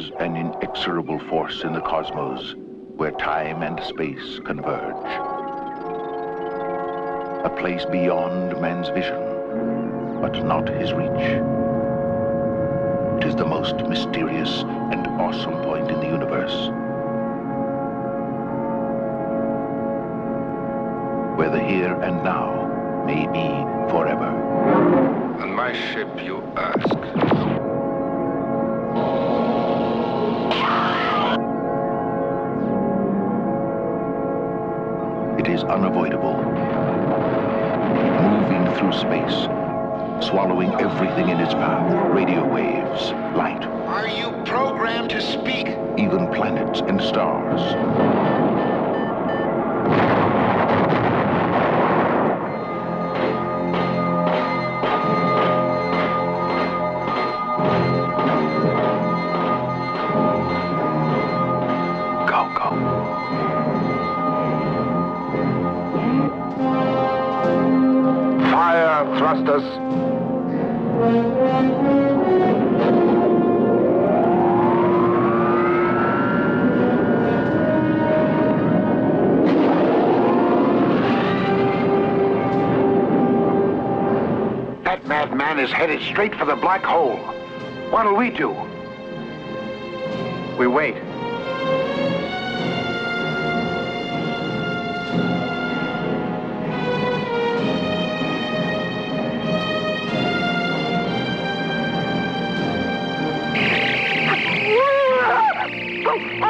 Is an inexorable force in the cosmos where time and space converge. A place beyond man's vision, but not his reach. It is the most mysterious and awesome point in the universe. Where the here and now may be forever. On my ship, you ask. Is unavoidable. Moving through space, swallowing everything in its path. Radio waves, light, Are you programmed to speak? even planets and stars. Madman is headed straight for the black hole. What'll we do? We wait.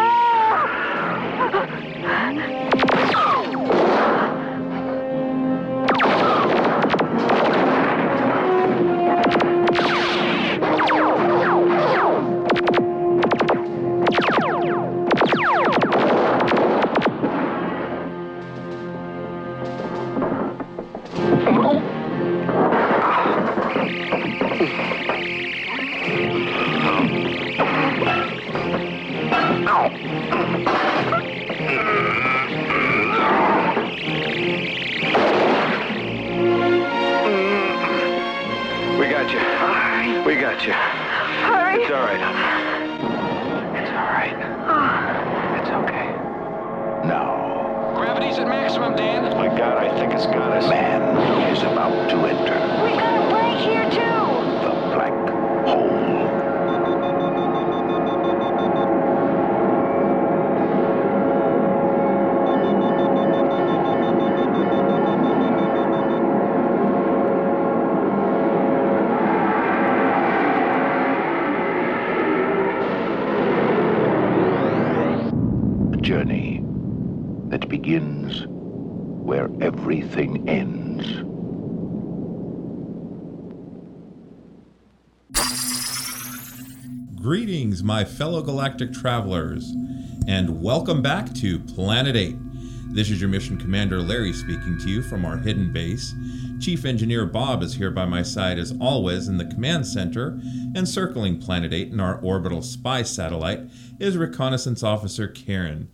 fellow galactic travelers, and welcome back to Planet 8. This is your mission commander Larry speaking to you from our hidden base. Chief Engineer Bob is here by my side as always in the command center, and circling Planet 8 in our orbital spy satellite is Reconnaissance Officer Karen.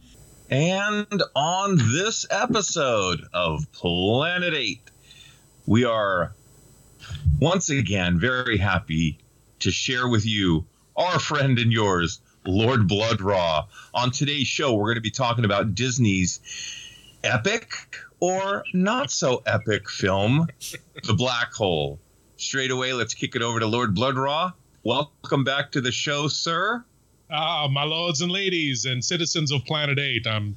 And on this episode of Planet 8, we are once again very happy to share with you our friend and yours, Lord Bloodraw. On today's show, we're going to be talking about Disney's epic or not so epic film, The Black Hole. Straight away, let's kick it over to Lord Bloodraw. Welcome back to the show, sir. Ah, my lords and ladies and citizens of Planet 8, I'm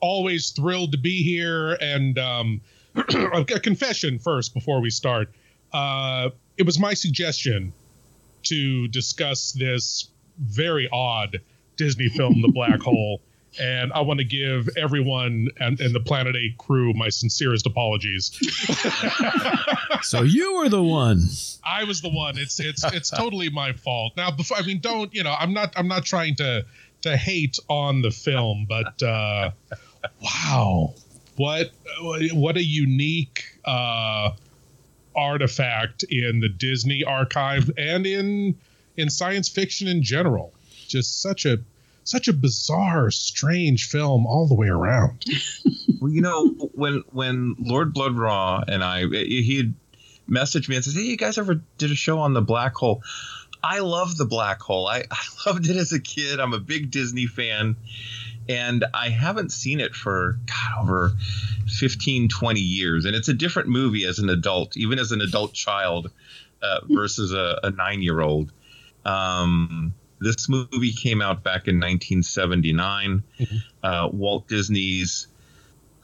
always thrilled to be here. And um, a confession first before we start. Uh, it was my suggestion to discuss this very odd Disney film, The Black Hole. And I want to give everyone and, and the Planet 8 crew my sincerest apologies. so you were the one. I was the one. It's it's it's totally my fault. Now, before I mean, don't you know? I'm not I'm not trying to to hate on the film, but uh, wow, what what a unique uh, artifact in the Disney archive and in in science fiction in general. Just such a such a bizarre, strange film all the way around. well, you know, when when Lord Bloodraw and I, he had messaged me and said, "Hey, you guys ever did a show on the black hole?" I love the black hole. I, I loved it as a kid. I'm a big Disney fan, and I haven't seen it for God over 15, 20 years. And it's a different movie as an adult, even as an adult child, uh, versus a, a nine year old. Um, this movie came out back in 1979. Mm-hmm. Uh, Walt Disney's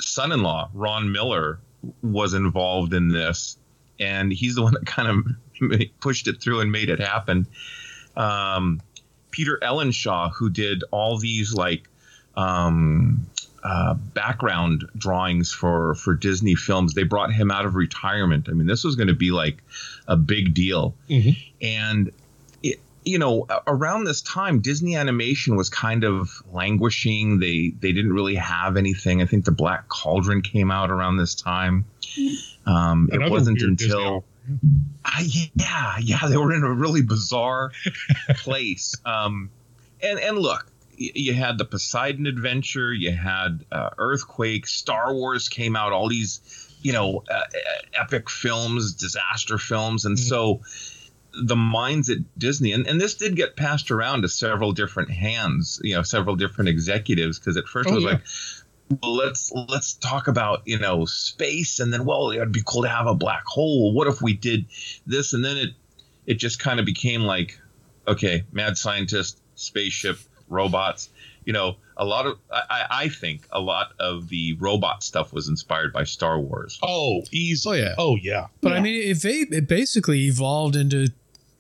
son in law, Ron Miller, was involved in this. And he's the one that kind of pushed it through and made it happen. Um, Peter Ellenshaw, who did all these like um, uh, background drawings for for Disney films, they brought him out of retirement. I mean, this was going to be like a big deal, mm-hmm. and you know, around this time, Disney Animation was kind of languishing. They they didn't really have anything. I think the Black Cauldron came out around this time. Um, it wasn't until. Uh, yeah, yeah, they were in a really bizarre place. Um, and and look, you had the Poseidon Adventure, you had uh, Earthquake, Star Wars came out, all these, you know, uh, epic films, disaster films, and mm-hmm. so the minds at Disney, and, and this did get passed around to several different hands, you know, several different executives, because at first oh, it was yeah. like, well, let's let's talk about you know space, and then well, it'd be cool to have a black hole. What if we did this, and then it it just kind of became like, okay, mad scientist, spaceship, robots. You know, a lot of I, I think a lot of the robot stuff was inspired by Star Wars. Oh, easy. Oh yeah. Oh yeah. But yeah. I mean, it, it basically evolved into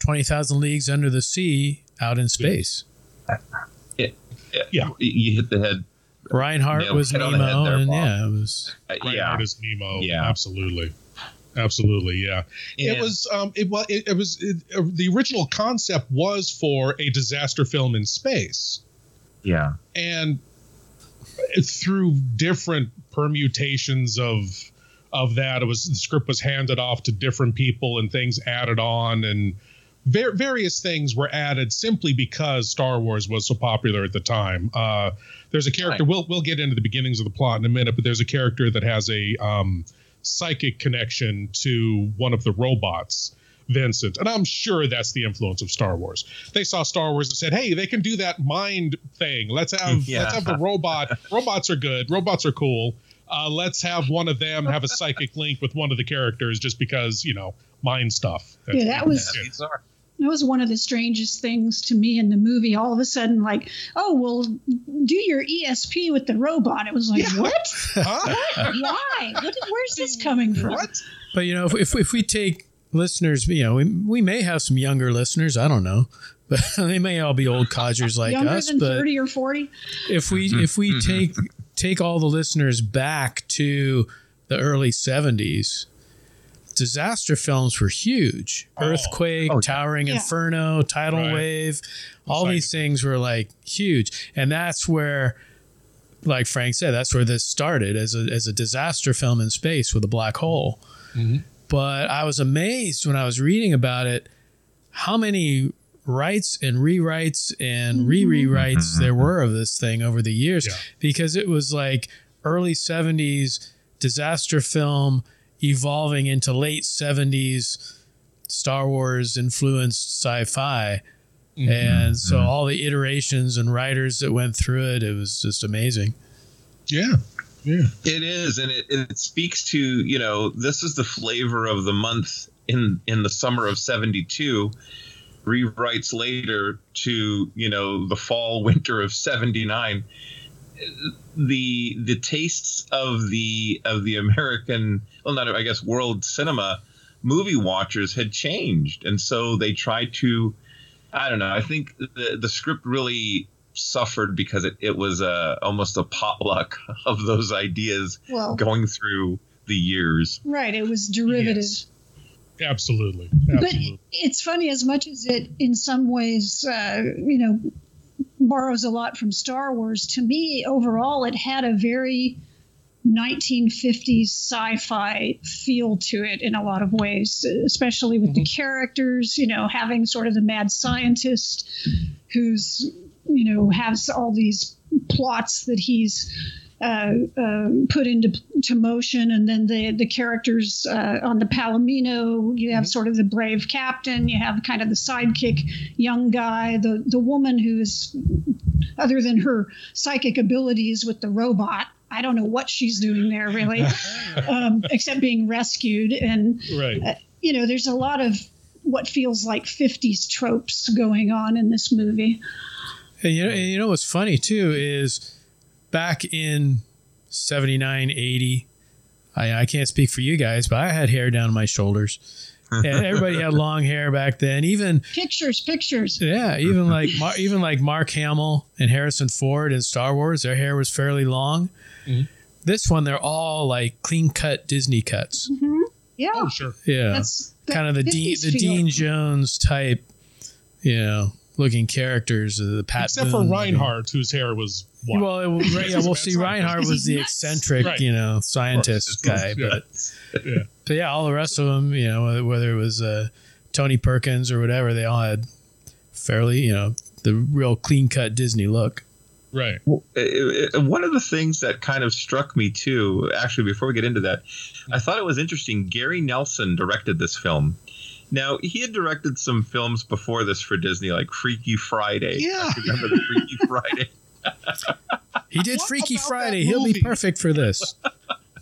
20,000 Leagues Under the Sea out in space. Yeah. yeah. You hit the head. Reinhardt was Nemo. There, and yeah, it was. Uh, Reinhardt is Nemo. Yeah. Absolutely. Absolutely, yeah. It was um, it was it, it was it, uh, the original concept was for a disaster film in space. Yeah, and through different permutations of of that, it was the script was handed off to different people and things added on, and ver- various things were added simply because Star Wars was so popular at the time. Uh, there's a character. Right. We'll we'll get into the beginnings of the plot in a minute, but there's a character that has a um, psychic connection to one of the robots. Vincent. And I'm sure that's the influence of Star Wars. They saw Star Wars and said, "Hey, they can do that mind thing. Let's have yeah. let's have the robot. Robots are good. Robots are cool. Uh, let's have one of them have a psychic link with one of the characters just because you know mind stuff." That's, yeah, that was that was one of the strangest things to me in the movie. All of a sudden, like, oh, well, do your ESP with the robot. It was like, yeah. what? Huh? what? Why? What, where's this coming from? What? But you know, if, if, if we take listeners, you know, we, we may have some younger listeners. I don't know, but they may all be old codgers like younger us. Than but thirty or forty. If we mm-hmm. if we mm-hmm. take take all the listeners back to the early seventies disaster films were huge. Oh. Earthquake, oh, Towering yeah. Inferno, Tidal right. Wave, all these things were like huge. And that's where like Frank said, that's where this started as a as a disaster film in space with a black hole. Mm-hmm. But I was amazed when I was reading about it how many writes and rewrites and mm-hmm. re-rewrites mm-hmm. there were of this thing over the years yeah. because it was like early 70s disaster film evolving into late 70s Star Wars influenced sci-fi. Mm-hmm. And so mm-hmm. all the iterations and writers that went through it, it was just amazing. Yeah. Yeah. It is and it, it speaks to, you know, this is the flavor of the month in in the summer of 72 rewrites later to, you know, the fall winter of 79 the the tastes of the of the American well not I guess world cinema movie watchers had changed and so they tried to I don't know I think the the script really suffered because it, it was a, almost a potluck of those ideas Well- going through the years. Right. It was derivative. Absolutely. But it's funny as much as it, in some ways, uh, you know, borrows a lot from Star Wars. To me, overall, it had a very 1950s sci-fi feel to it in a lot of ways, especially with the mm-hmm. characters. You know, having sort of the mad scientist who's, you know, has all these plots that he's uh, uh, put into to motion, and then the the characters uh, on the Palomino. You have sort of the brave captain. You have kind of the sidekick young guy. The the woman who's other than her psychic abilities with the robot. I don't know what she's doing there really, um, except being rescued. And Right. uh, you know, there's a lot of what feels like 50s tropes going on in this movie. And you know, and you know what's funny too is back in 79, 80, I, I can't speak for you guys, but I had hair down my shoulders. And everybody had long hair back then. Even Pictures, pictures. yeah, even like Mar- even like Mark Hamill and Harrison Ford in Star Wars, their hair was fairly long. This one, they're all like clean cut Disney cuts. hmm Yeah. Oh, sure. Yeah, That's that kind of the Dean the. Dean Jones type, you know, looking characters. uh, The Pat Except for Boone. Reinhardt, whose hair was white. Well, it, was- right, yeah, well, see, Reinhardt was the eccentric, Right. you know, scientist guy, Yeah. but Yeah. but yeah, all the rest of them, you know, whether- whether it was uh, Tony Perkins or whatever, they all had fairly, you know, the real clean cut Disney look. Right. It- it- one of the things that kind of struck me too, actually, before we get into that, I thought it was interesting. Gary Nelson directed this film. Now he had directed some films before this for Disney, like Freaky Friday. Yeah. remember the Freaky Friday? He did What Freaky Friday. He'll be perfect for this.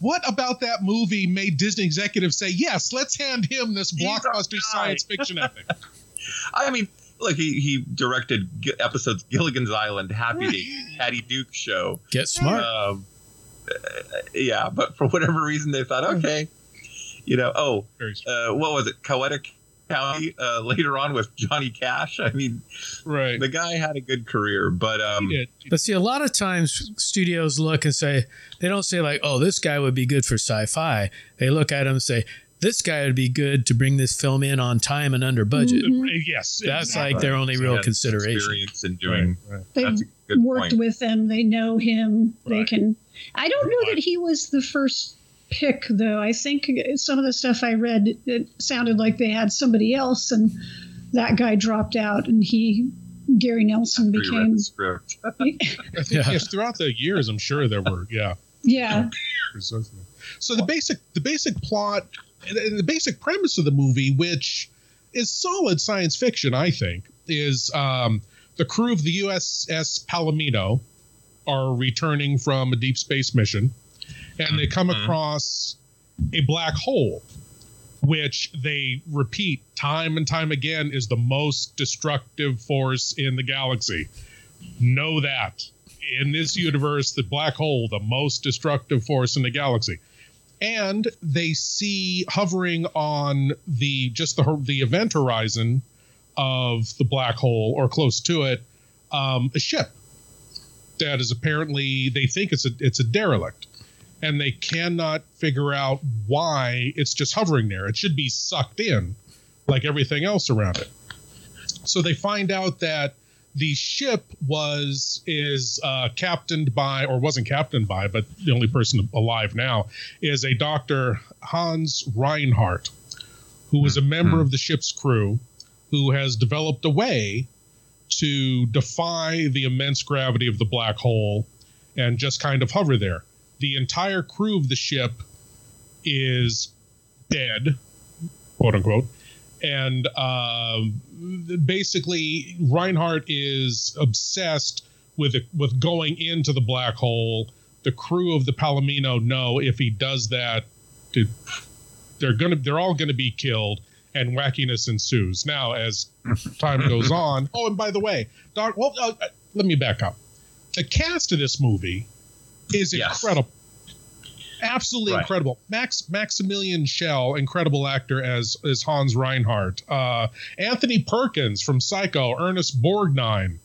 What about that movie made Disney executives say, yes, let's hand him this blockbuster science fiction epic? I mean, look, he, he directed g- episodes Gilligan's Island, Happy Days, Patty Duke Show. Get smart. Um, uh, yeah, but for whatever reason, they thought, okay, you know, oh, uh, what was it, Coweta County? Uh, later on with Johnny Cash. I mean, Right. the guy had a good career, but um, He did. But see, a lot of times studios look and say, they don't say, like, oh, this guy would be good for sci fi. They look at him and say, this guy would be good to bring this film in on time and under budget. Mhm. Yes. That's exactly. like their only he real consideration. Experience in doing. Right, right. They've That's a good worked point. with him. They know him. They can. I don't know that he was the first pick, though. I think some of the stuff I read it sounded like they had somebody else, and that guy dropped out, and he, Gary Nelson, became. the script. I think, Yeah. yes, throughout the years, I'm sure there were, yeah. Yeah. So the basic the basic plot the the basic premise of the movie, which is solid science fiction, I think, is um, the crew of the USS Palomino are returning from a deep space mission, and they come across a black hole, which they repeat time and time again is the most destructive force in the galaxy. Know that in this universe, the black hole, the most destructive force in the galaxy. And they see hovering on the just the the event horizon of the black hole or close to it, um, a ship that is apparently they think it's a it's a derelict, and they cannot figure out why it's just hovering there. It should be sucked in, like everything else around it. So they find out that the ship was is uh, captained by or wasn't captained by, but the only person alive now is a Doctor Hans Reinhardt, who was a member of the ship's crew, who has developed a way to defy the immense gravity of the black hole and just kind of hover there. The entire crew of the ship is dead, quote unquote. And um, basically, Reinhardt is obsessed with with going into the black hole. The crew of the Palomino know if he does that, they're gonna they're all gonna be killed, and wackiness ensues. Now, as time goes on, oh, and by the way, Doc, well, uh, uh, let me back up. The cast of this movie is Yes. incredible absolutely Right. incredible. Max Maximilian Schell, incredible actor as as Hans Reinhardt. Uh, Anthony Perkins from Psycho, Ernest Borgnine,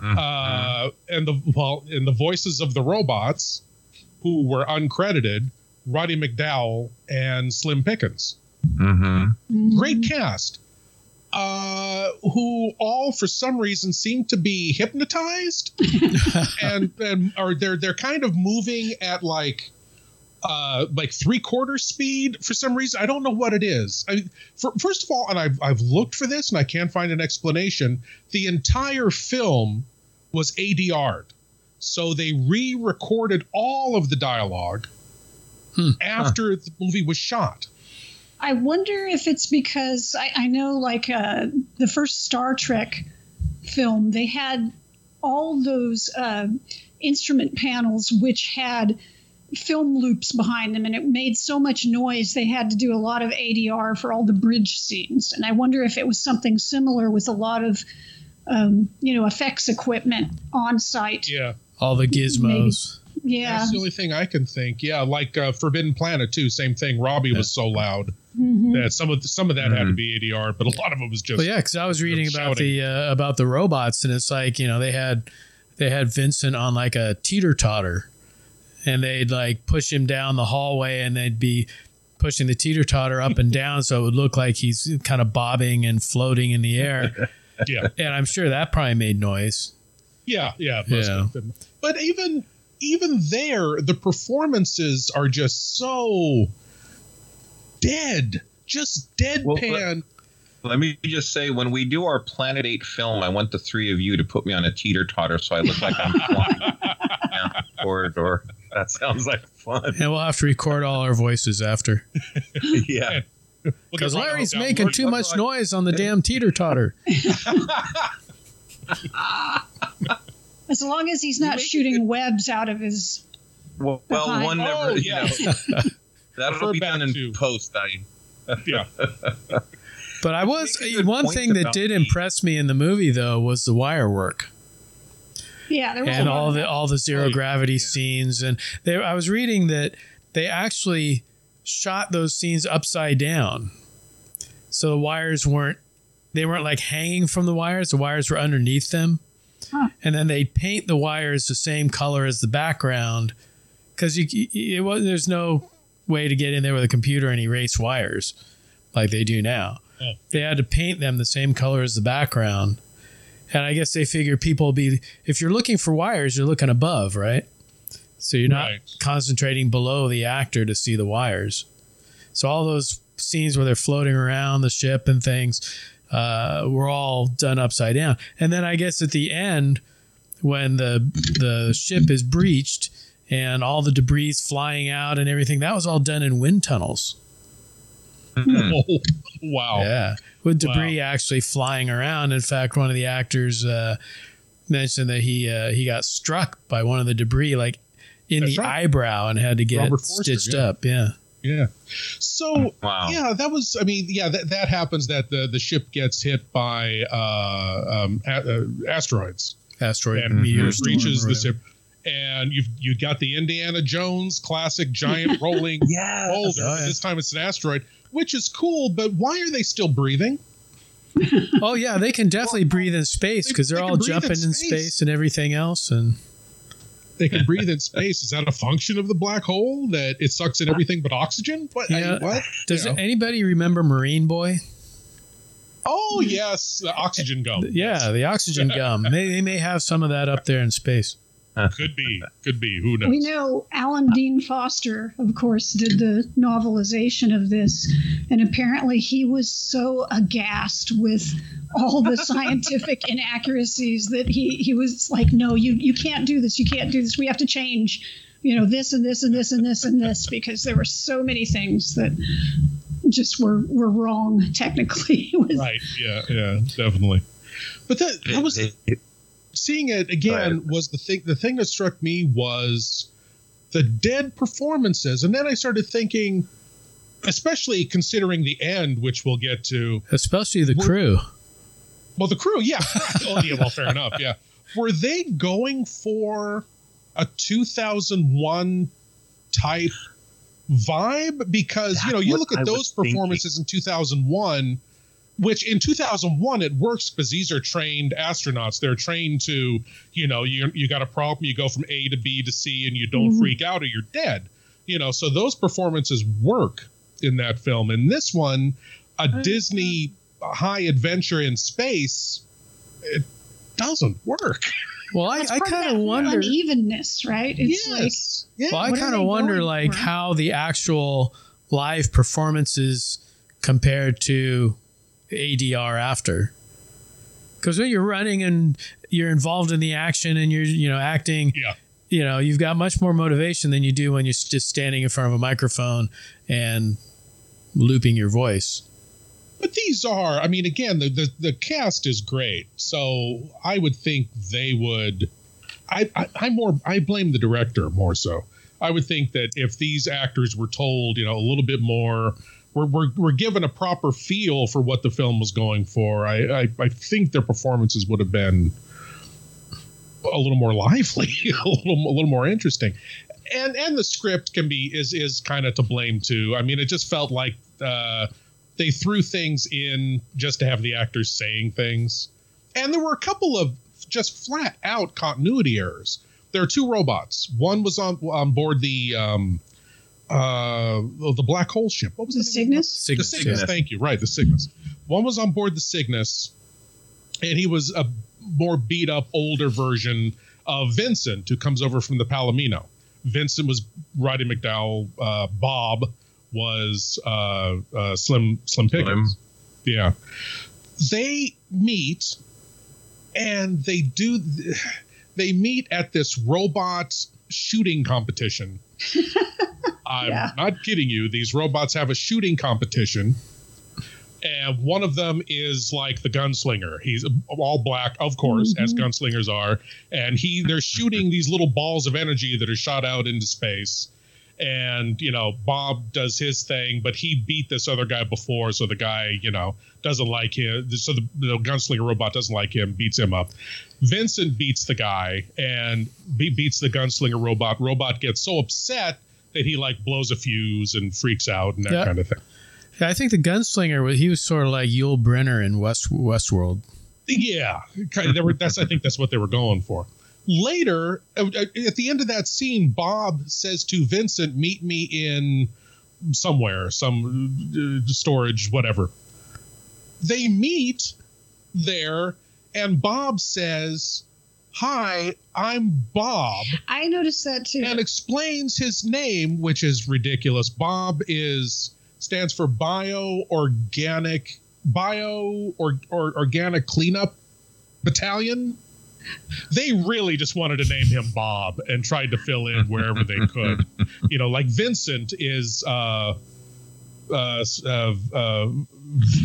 Uh, and the well, in the voices of the robots, who were uncredited, Roddy McDowall and Slim Pickens. Mm-hmm. Great cast. Uh, who all for some reason seem to be hypnotized. And and are they're they're kind of moving at like uh like three quarter speed for some reason. I don't know what it is. I, for, first of all and I've, I've looked for this and i can't find an explanation the entire film was adr'd so they re-recorded all of the dialogue after the movie was shot I wonder if it's because I, I know, like uh, the first Star Trek film, they had all those uh, instrument panels which had film loops behind them, and it made so much noise they had to do a lot of ADR for all the bridge scenes. And I wonder if it was something similar with a lot of, um, you know, effects equipment on site. yeah All the gizmos. Yeah. That's the only thing I can think. Yeah, like uh, Forbidden Planet too. Same thing. Robby was so loud Mhm. that some of the, some of that had to be ADR, but a lot of it was just. Well, yeah, because I was reading about shouting. the uh, about the robots, and it's like you know they had they had Vincent on like a teeter totter, and they'd like push him down the hallway, and they'd be pushing the teeter totter up and down, so it would look like he's kind of bobbing and floating in the air. Yeah. and I'm sure that probably made noise. Yeah, yeah, most Yeah. of them. But even even there, the performances are just so dead, just deadpan. Let me just say, when we do our Planet 8 film, I want the three of you to put me on a teeter totter so I look like I'm flying down the corridor. That sounds like fun. And we'll have to record all our voices after. yeah. Because Ryan Larry's making too much noise on the damn teeter totter. As long as he's not shooting webs out of his. Well, well one never. Oh, yeah. Know, that'll Refer be done in to- post. I, Yeah. But I was make a good one thing that did me. impress me in the movie though was the wire work. Yeah, there was and a all the all the zero oh, gravity scenes and they I was reading that they actually shot those scenes upside down. So the wires weren't they weren't like hanging from the wires, the wires were underneath them. Huh. And then they paint the wires the same color as the background cuz you it was there's no way to get in there with a computer and erase wires like they do now. Oh. They had to paint them the same color as the background. And I guess they figure people will be if you're looking for wires, you're looking above, right? So you're not Right. concentrating below the actor to see the wires. So all those scenes where they're floating around the ship and things uh, were all done upside down. And then I guess at the end, when the the ship is breached and all the debris flying out and everything, that was all done in wind tunnels. Oh, wow. Yeah, with debris actually flying around. In fact, one of the actors uh, mentioned that he uh, he got struck by one of the debris, like in That's the right. eyebrow, and had to get Robert Forster, stitched yeah. up. Yeah, Yeah. So Wow. yeah, that was. I mean, yeah, that, that happens. That the the ship gets hit by uh, um, a, uh, asteroids asteroid and meteor storm reaches or the ship. And you've you got the Indiana Jones classic giant rolling Yes. boulder. Oh, yeah. This time it's an asteroid, which is cool. But why are they still breathing? Oh yeah, they can definitely breathe in space because they're they all breathe in jumping in space. space and everything else. And They can breathe in space. Is that a function of the black hole that it sucks in everything but oxygen? What? I- Yeah. what? does You know. anybody remember Marine Boy? Oh yes, the oxygen gum. Yeah, the oxygen gum. They, they may have some of that up there in space. Could be. Could be. Who knows? We know Alan Dean Foster, of course, did the novelization of this, and apparently he was so aghast with all the scientific inaccuracies that he he was like, "No, you you can't do this. You can't do this. We have to change." You know this and this and this and this and this because there were so many things that just were were wrong technically. Was- Right. Yeah. Yeah. Definitely. But that that was seeing it again Right. was the thing. The thing that struck me was the dead performances, and then I started thinking, especially considering the end, which we'll get to. Especially the We're- crew. Well, the crew, yeah. oh, yeah. Well, fair enough. Yeah. Were they going for a 2001 type vibe? Because you know, you look at I was those thinking. performances in 2001. Which in 2001 it works because these are trained astronauts they're trained to you know you, you got a problem you go from a to b to c and you don't mm-hmm. freak out or you're dead you know so those performances work in that film in this one a disney high adventure in space it doesn't work well i, I kind of wonder unevenness right it's yes. like yeah. well i kind of wonder like for? how the actual live performances compared to ADR after. Because when you're running and you're involved in the action and you're, you know, acting, yeah. you know, you've got much more motivation than you do when you're just standing in front of a microphone and looping your voice. But these are, I mean, again, the, the, the cast is great. So I would think they would. I, I, I more I blame the director more so. I would think that if these actors were told, you know, a little bit more we're, we're, we're given a proper feel for what the film was going for. I, I, I think their performances would have been a little more lively, a little a little more interesting, and and the script can be is is kind of to blame too. I mean, it just felt like uh, they threw things in just to have the actors saying things, and there were a couple of just flat out continuity errors. There are two robots. One was on on board the um, uh the black hole ship. What was the, the Cygnus? Cygnus? The Cygnus. Thank you. Right, the Cygnus. One was on board the Cygnus, and he was a more beat up, older version of Vincent, who comes over from the Palomino. Vincent was Roddy McDowall. Uh, Bob was uh, uh, Slim Slim Pickens. Slim. Yeah, they meet, and they do. They meet at this robot shooting competition. I'm yeah. not kidding you. These robots have a shooting competition. And one of them is like the gunslinger. He's all black, of course, mm-hmm. as gunslingers are. And he they're shooting these little balls of energy that are shot out into space. And, you know, Bob does his thing, but he beat this other guy before, so the guy, you know, doesn't like him. So the, the gunslinger robot doesn't like him, beats him up. Vincent beats the guy and be- beats the gunslinger robot. Robot gets so upset that he like blows a fuse and freaks out and that yeah. kind of thing. Yeah, I think the gunslinger was he was sort of like Yul Brynner in West Westworld. Yeah, kind of. Were, that's I think that's what they were going for. Later, at the end of that scene, Bob says to Vincent, "Meet me in somewhere, some uh, storage, whatever." They meet there, and Bob says, Hi, I'm Bob. I noticed that too. And explains his name, which is ridiculous. Bob is stands for bio organic bio or, or organic cleanup battalion. They really just wanted to name him Bob and tried to fill in wherever they could. You know, like Vincent is uh, uh, uh, uh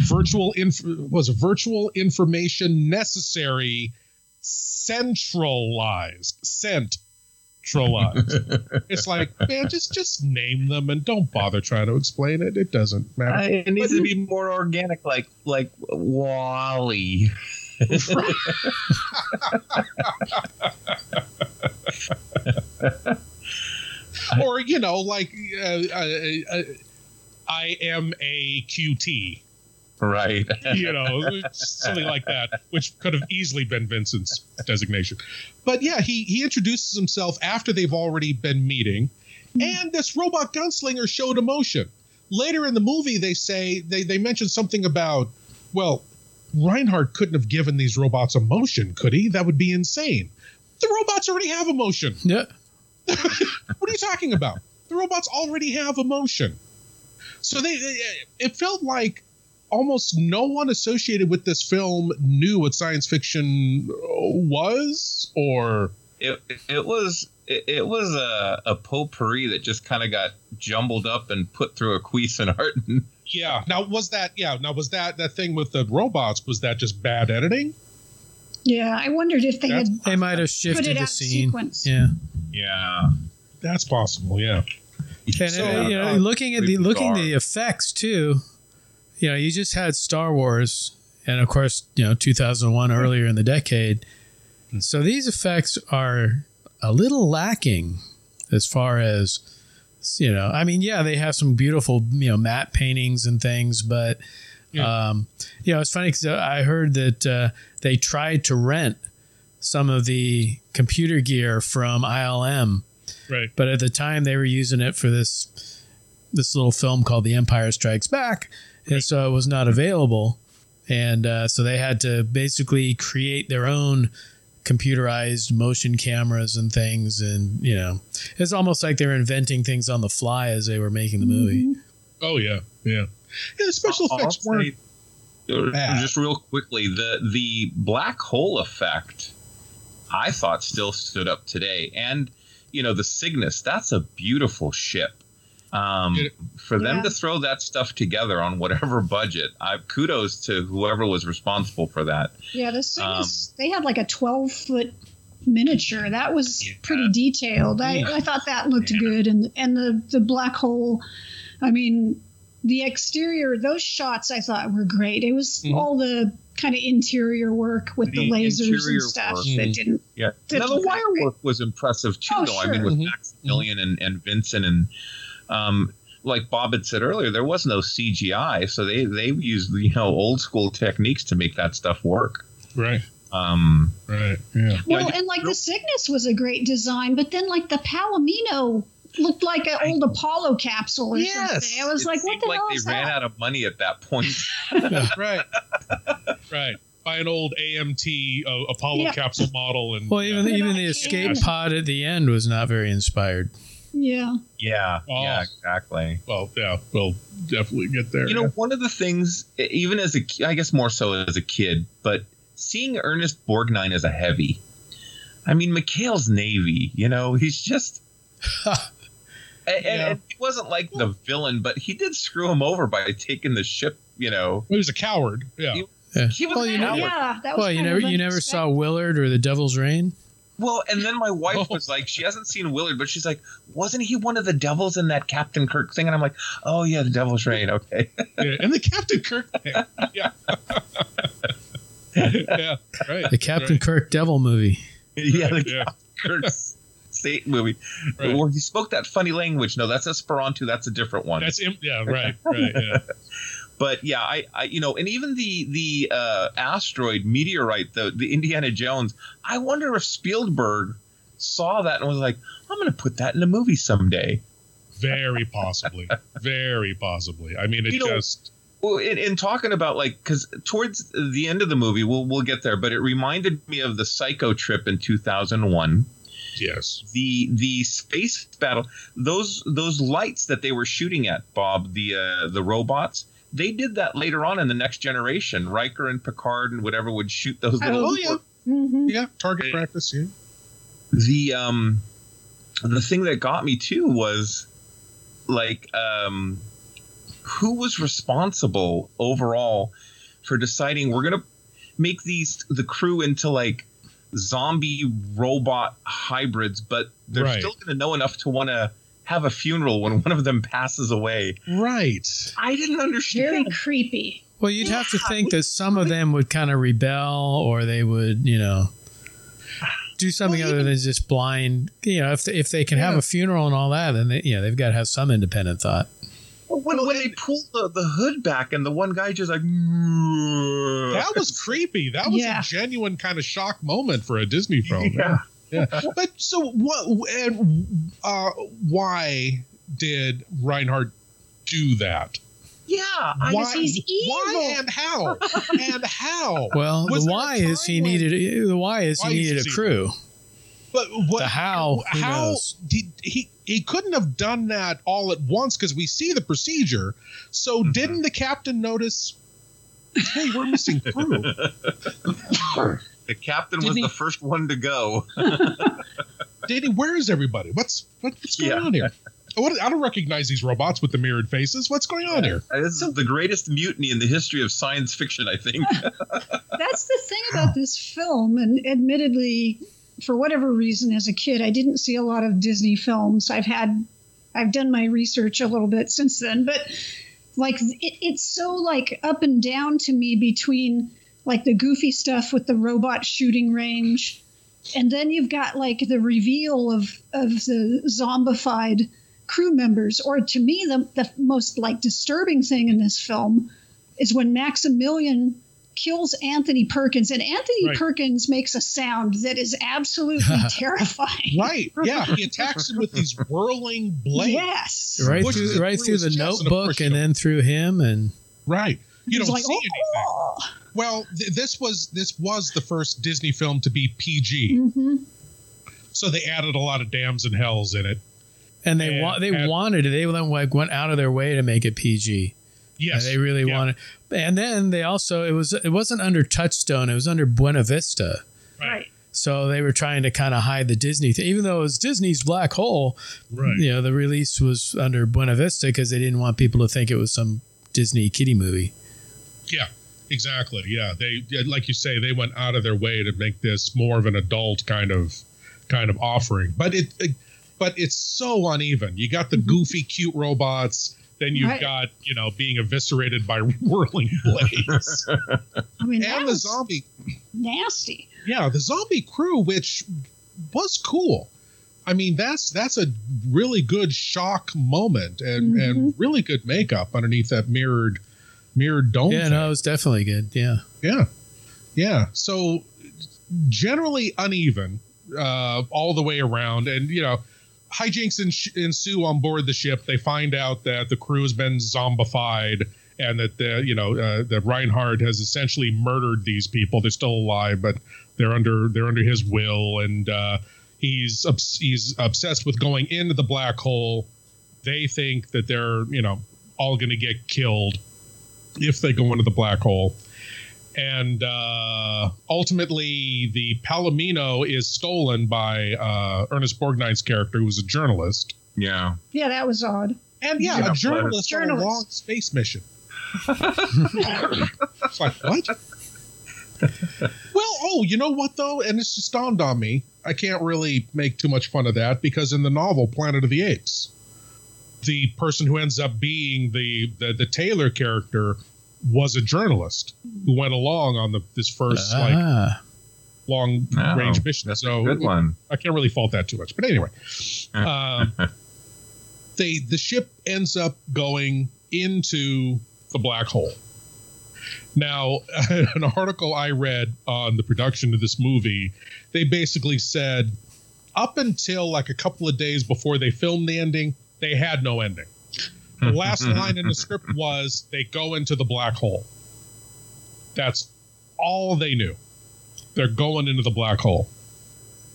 virtual inf- was virtual information necessary centralized, centralized. it's like, man, just just name them and don't bother trying to explain it. It doesn't matter. Uh, it needs to be more organic, like like Wally. or you know, like uh, uh, uh I am a QT Right. you know, something like that, which could have easily been Vincent's designation. But yeah, he he introduces himself after they've already been meeting, hmm. and this robot gunslinger showed emotion. Later in the movie, they say they they mention something about, well, Reinhardt couldn't have given these robots emotion, could he? That would be insane. The robots already have emotion. Yeah. what are you talking about? The robots already have emotion. So they, it felt like almost no one associated with this film knew what science fiction was or it, it was it, it was a, a potpourri that just kind of got jumbled up and put through a Cuisinart. yeah. Now was that yeah? Now was that that thing with the robots? Was that just bad editing? Yeah, I wondered if they That's, had they might have shifted the scene. Sequence. Yeah. Yeah. That's possible. Yeah. And so, uh, you know, uh, looking at the looking the effects too, you know, you just had Star Wars, and of course, you know, 2001 earlier in the decade. So these effects are a little lacking as far as you know. I mean, yeah, they have some beautiful you know matte paintings and things, but Yeah. Um, you know, it's funny because I heard that uh, they tried to rent some of the computer gear from ILM, Right. but at the time they were using it for this this little film called The Empire Strikes Back, and so it was not available, and uh, so they had to basically create their own computerized motion cameras and things, and you know, it's almost like they were inventing things on the fly as they were making the movie. Oh yeah, yeah. Yeah, the special I'll- effects I'll weren't. Bad. Just real quickly, the the black hole effect, I thought still stood up today, and you know the Cygnus. That's a beautiful ship. Um, for them Yeah. to throw that stuff together on whatever budget, I kudos to whoever was responsible for that. Yeah, the Cygnus, they had like a 12 foot miniature. That was pretty detailed. I, I thought that looked good. And and the, the black hole, I mean, the exterior, those shots I thought were great. It was Mhm. all the kind of interior work with the, The lasers and stuff work. that Mhm. didn't. Yeah. Did Now the look wire work was impressive too, Oh, though. I mean, with Mhm. Maximilian and, and Vincent and um, like Bob had said earlier, there was no CGI, so they they used you know old school techniques to make that stuff work. Right. Um, right. Yeah. Well, and like the Cygnus was a great design, but then like the Palomino looked like an old Apollo capsule or something. I was It like, what seemed the like hell they is ran that? out of money at that point. right. Right. Buy an old AMT uh, Apollo Yeah. capsule model and Well, even even the escape pod at the end was not very inspired. Yeah. yeah, Oh. yeah, exactly. Well, yeah, we'll definitely get there. You know, one of the things, even as a, I guess more so as a kid, but seeing Ernest Borgnine as a heavy, I mean, McHale's Navy, you know, he's just. and, and- and he wasn't like the villain, but he did screw him over by taking the ship, you know. he was a coward. Yeah. Yeah. He was well, you a know, coward. Yeah, that was well, you never you never saw Willard or the Devil's Rain. Well, and then my wife oh. was like, she hasn't seen Willard, but she's like, wasn't he one of the devils in that Captain Kirk thing? And I'm like, oh yeah, the Devil's Rain. Okay. yeah. And the Captain Kirk thing. Yeah. yeah. Right. The Captain right. Kirk Devil movie. yeah, the Yeah. Captain Kirk state movie Right. where he spoke that funny language. No, that's Esperanto. That's a different one. That's im- yeah. Right. Right. Yeah. But yeah, I, I, you know, and even the the uh, asteroid meteorite, the the Indiana Jones. I wonder if Spielberg saw that and was like, I'm going to put that in a movie someday. Very possibly. Very possibly. I mean, it You know, just. Well, in, in talking about like, because towards the end of the movie, we'll we'll get there, but it reminded me of the Psycho trip in 2001. Yes. The the space battle, those those lights that they were shooting at, Bob, the uh, the robots. They did that later on in the next generation. Riker and Picard and whatever would shoot those little. Oh yeah. Mm-hmm. Yeah. Target practice. Yeah. the um the thing that got me too was like um who was responsible overall for deciding we're gonna make these the crew into like zombie robot hybrids but they're Right. still gonna know enough to want to have a funeral when one of them passes away Right. i didn't understand. Very creepy. Well, you'd have to think that some of them would kind of rebel, or they would, you know, do something other than just blind. You know, if they, if they can have a funeral and all that, then they, you know they've got to have some independent thought. when, when they pulled the, the hood back and the one guy just like That was creepy. That was Yeah. a genuine kind of shock moment for a Disney film. Yeah. Yeah. But so what? And uh, why did Reinhardt do that? yeah Why? he's Why and how? and how? Well, Was the there a why is he needed the why is Why he is needed a he- crew. But what? The how, who how knows? did he? He couldn't have done that all at once because we see the procedure. So Mm-hmm. didn't the captain notice? Hey, we're missing crew. The captain Did was he- the first one to go Danny, where is everybody? What's what, what's going Yeah. on here? What, I don't recognize these robots with the mirrored faces. What's going on here? This is the greatest mutiny in the history of science fiction, I think. That's the thing about this film, and admittedly, for whatever reason, as a kid, I didn't see a lot of Disney films. I've had, I've done my research a little bit since then, but like it, it's so like up and down to me between like the goofy stuff with the robot shooting range, and then you've got like the reveal of of the zombified crew members, or to me, the the most like disturbing thing in this film is when Maximilian kills Anthony Perkins, and Anthony Right. Perkins makes a sound that is absolutely terrifying. Right. Yeah. He attacks him with these whirling blades. Yes. Right Pushes through, right through through the chest and notebook and then through him and Right. You don't like, see anything. Oh! Well, th- this was this was the first Disney film to be PG, hmm so they added a lot of dams and hells in it. and they And- wa- they and- wanted it. They went like went out of their way to make it PG. Yes, And they really yeah. wanted. And then they also it was it wasn't under Touchstone. It was under Buena Vista. right. So they were trying to kind of hide the Disney thing, even though it was Disney's Black Hole. Right. You know, the release was under Buena Vista because they didn't want people to think it was some Disney kiddie movie. Yeah, exactly. Yeah, they like you say they went out of their way to make this more of an adult kind of kind of offering. But it, it but it's so uneven. You got the mm-hmm. goofy cute robots, then you've Right. got, you know, being eviscerated by whirling blades. I mean, and the zombie nasty. yeah, the zombie crew which was cool. I mean, that's that's a really good shock moment and and mm-hmm. really good makeup underneath that mirrored mirrored dome. yeah, thing. no, it was definitely good. Yeah. Yeah. Yeah. So generally uneven uh, all the way around. And, you know, hijinks ens- ensue on board the ship. They find out that the crew has been zombified and that, the, you know, uh, that Reinhardt has essentially murdered these people. They're still alive, but they're under they're under his will. And uh, he's obs- he's obsessed with going into the black hole. They think that they're, you know, all going to get killed if they go into the black hole. And uh, ultimately, the Palomino is stolen by uh, Ernest Borgnine's character, who's a journalist. Yeah. Yeah, that was odd. And yeah, Yeah, a journalist on a long space mission. it's like, what? well, oh, you know what, though? And it's just dawned on me. I can't really make too much fun of that because in the novel Planet of the Apes, the person who ends up being the, the, the Taylor character was a journalist who went along on the this first like Ah. long Oh, range mission. that's a so good one. I can't really fault that too much. But anyway, um, they the ship ends up going into the black hole. Now, an article I read on the production of this movie, they basically said up until like a couple of days before they filmed the ending, they had no ending. The last line in the script was they go into the black hole. That's all they knew. They're going into the black hole.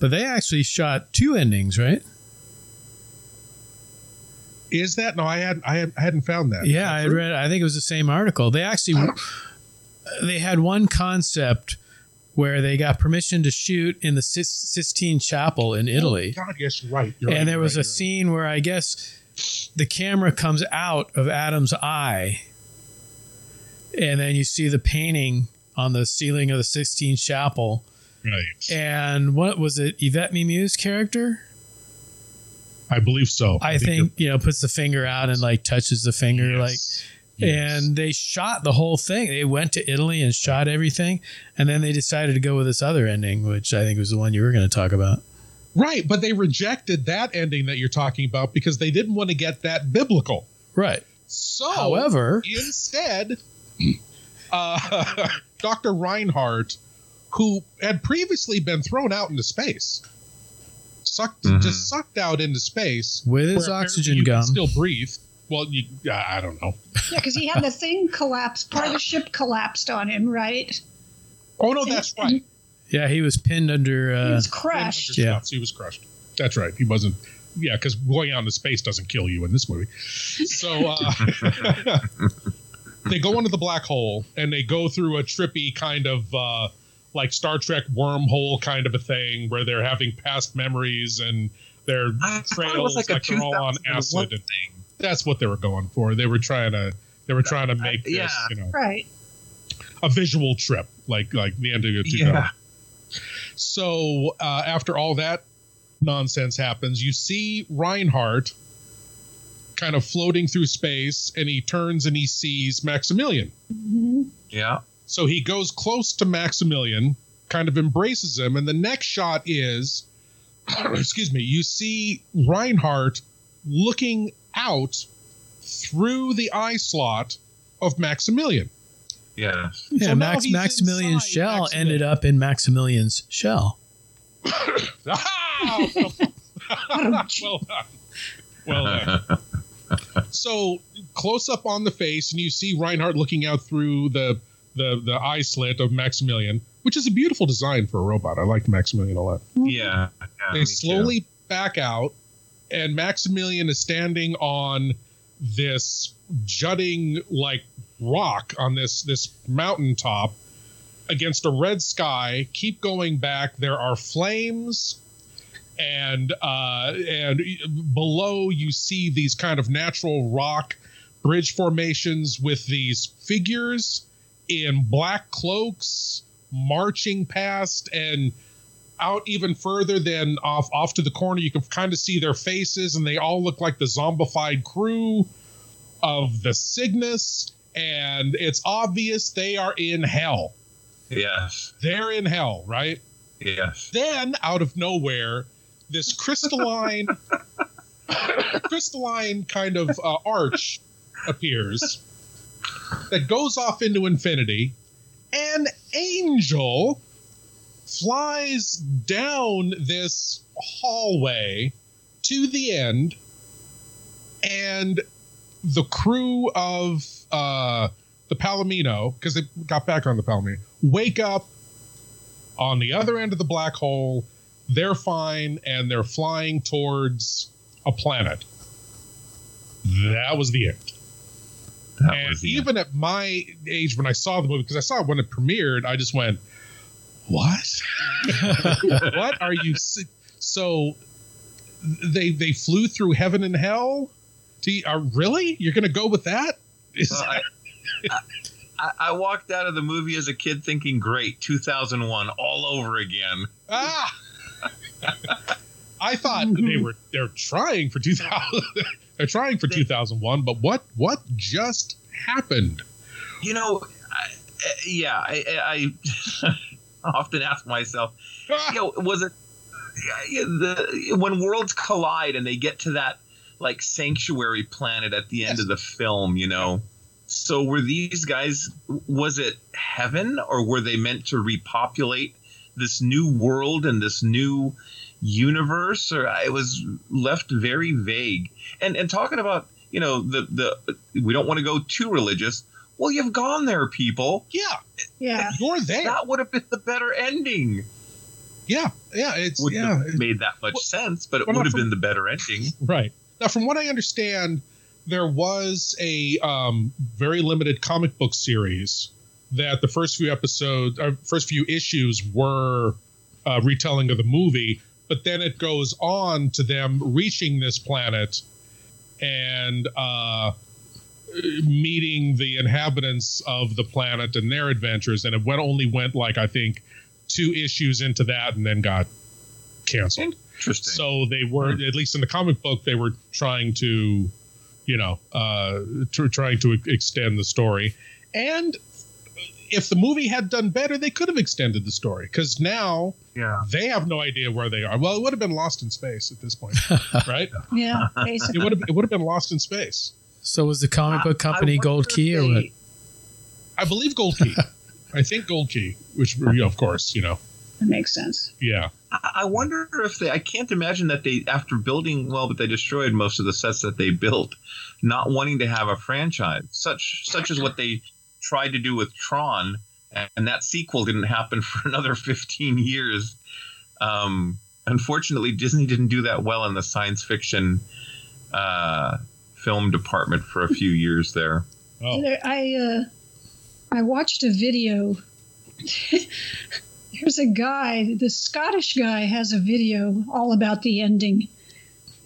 But they actually shot two endings, right? Is that no? I had I, had, I hadn't found that. Yeah, I read. I think it was the same article. They actually they had one concept where they got permission to shoot in the Sistine Chapel in oh, Italy, Oh, God, yes, right. You're right, and there was right, a scene where I guess the camera comes out of Adam's eye, and then you see the painting on the ceiling of the Sistine Chapel. right. And what was it? Yvette Mimieux's character? I believe so. I think you know puts the finger out and like touches the finger Yes. like Yes. and they shot the whole thing. They went to Italy and shot everything, and then they decided to go with this other ending, which I think was the one you were going to talk about. Right, but they rejected that ending that you're talking about because they didn't want to get that biblical. Right. So, However- instead, uh, Dr. Reinhardt, who had previously been thrown out into space, sucked Mhm. just sucked out into space With his oxygen you can gum. still breathe. Well, you, I don't know. Yeah, because he had the thing collapse. Part of the ship collapsed on him, right? Oh no, that's right. Yeah, he was pinned under. He Uh, was crushed. Yeah. He was crushed. That's right. He wasn't. Yeah, because going out into space doesn't kill you in this movie. So uh, they go into the black hole and they go through a trippy kind of uh, like Star Trek wormhole kind of a thing where they're having past memories and their I thought it trails was like they're all on acid. And that's what they were going for. They were trying to. They were trying to make this, yeah. you know, Right. a visual trip, like like the end of it. Yeah. So uh, after all that nonsense happens, you see Reinhardt kind of floating through space, and he turns and he sees Maximilian. hmm Yeah. So he goes close to Maximilian, kind of embraces him, and the next shot is, excuse me, you see Reinhardt looking out through the eye slot of Maximilian. Yeah. Yeah, So Max he's Maximilian inside shell Maximilian. ended up in Maximilian's shell. Ah! well done. Well done. so close up on the face, and you see Reinhardt looking out through the the the eye slit of Maximilian, which is a beautiful design for a robot. I liked Maximilian a lot. Yeah. yeah they slowly too. back out, and Maximilian is standing on this jutting like rock on this this mountaintop against a red sky. Keep going back. There are flames, and uh, and below you see these kind of natural rock bridge formations with these figures in black cloaks marching past and out even further than off off to the corner you can kind of see their faces and they all look like the zombified crew of the cygnus and it's obvious they are in hell Yes. they're in hell right Yes. then out of nowhere this crystalline crystalline kind of uh, arch appears that goes off into infinity an angel flies down this hallway to the end and the crew of uh the palomino because they got back on the palomino wake up on the other end of the black hole. They're fine and they're flying towards a planet. That was the end. That and the end. even at my age when i saw the movie because i saw it when it premiered i just went what? What are you si- so they they flew through heaven and hell? To, uh, really? You're gonna go with that Is Well, that- I, I, I walked out of the movie as a kid thinking, "Great, 2001, all over again." ah! I thought they were they're trying for 2000 they're trying for 2001 but what what just happened? You know, I, uh, yeah, I, I, I often ask myself, you know, was it yeah, the when worlds collide and they get to that like sanctuary planet at the end Yes. of the film, you know? So were these guys? Was it heaven, or were they meant to repopulate this new world and this new universe? Or it was left very vague. And and talking about you know the the we don't want to go too religious. Well, you've gone there, people. yeah Yeah. you're there That would have been the better ending. yeah yeah it's Wouldn't yeah have made that much Well- sense, but it well, would have from- been the better ending. Right. Now, from what I understand, there was a um, very limited comic book series that the first few episodes, or first few issues were uh, retelling of the movie, but then it goes on to them reaching this planet and uh, meeting the inhabitants of the planet and their adventures. And it went only went like I think two issues into that, and then got canceled. Interesting. So they were, at least in the comic book, they were trying to, you know, uh, tr- trying to e- extend the story. And if the movie had done better, they could have extended the story because now yeah. they have no idea where they are. Well, it would have been lost in space at this point, right? Yeah, It would have it would have been lost in space. So was the comic book I- I company Gold wonder if Key or what? I believe Gold Key. I think Gold Key, which you know, of course, you know, That makes sense. yeah. I I wonder if they. I can't imagine that they, after building well, but they destroyed most of the sets that they built, not wanting to have a franchise. Such such as what they tried to do with Tron, and that sequel didn't happen for another fifteen years. Um, unfortunately, Disney didn't do that well in the science fiction uh, film department for a few years there. Oh, I uh, I watched a video. There's a guy, the Scottish guy, has a video all about the ending,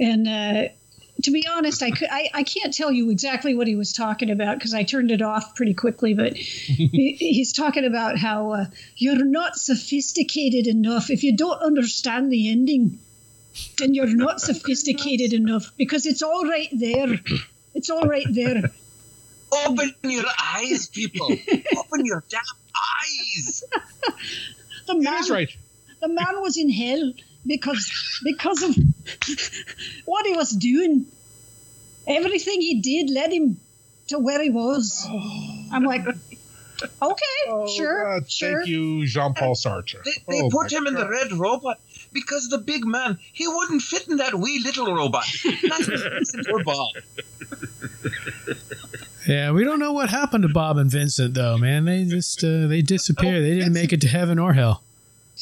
and uh, to be honest, I, could, I I can't tell you exactly what he was talking about because I turned it off pretty quickly. But he, he's talking about how uh, you're not sophisticated enough if you don't understand the ending. Then you're not sophisticated enough because it's all right there. It's all right there. Open your eyes, people! Open your damn eyes! The it man, is right. the man was in hell because because of what he was doing. Everything he did led him to where he was. Oh. I'm like, Okay, Oh, sure, God, sure. Thank you, Jean Paul Sartre. They, they Oh, put my him in the red robot because the big man, he wouldn't fit in that wee little robot. Not Vincent or Bob. Yeah, we don't know what happened to Bob and Vincent though, man. They just uh, they disappeared. They didn't make it to heaven or hell.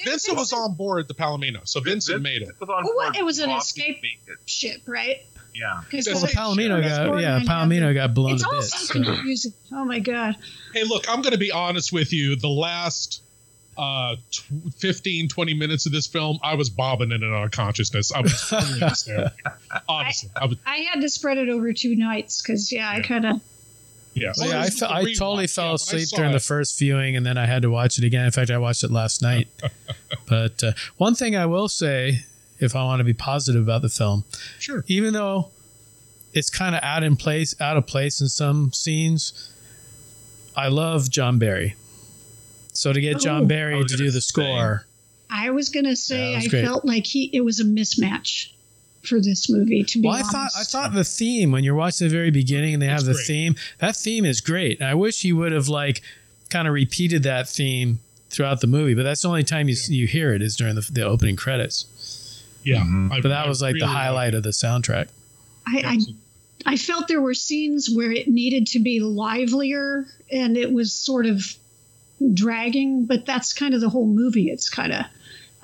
Vincent was on board the Palomino, so Vincent made it. Was on Well, what? It was an Bob escape didn't make it. ship, right? Yeah. 'Cause Well, the Palomino got yeah, Gordon Palomino got blown It's to all bits. so so. confusing. Oh my god. Hey, look, I'm going to be honest with you. The last uh, tw- 15, 20 minutes of this film, I was bobbing in and out of consciousness. I was fully hysterical. Honestly, I was. I had to spread it over two nights because yeah, I kind of Yeah, Well, yeah, I, fe- I totally fell asleep saw during the first viewing, and then I had to watch it again. In fact, I watched it last night. but uh, one thing I will say, if I want to be positive about the film, Sure. even though it's kind of out in place, out of place in some scenes, I love John Barry. So to get Oh. John Barry to do the say. score, I was gonna say Yeah, I great. felt like he it was a mismatch for this movie. To be well, I honest, thought I thought the theme when you're watching the very beginning and they have the great. theme, that theme is great. I wish he would have like kind of repeated that theme throughout the movie, but that's the only time you you hear it is during the, the opening credits. Yeah, Mhm. I- But that I was like really the highlight of the soundtrack. I, I I felt there were scenes where it needed to be livelier and it was sort of dragging, but that's kind of the whole movie. It's kind of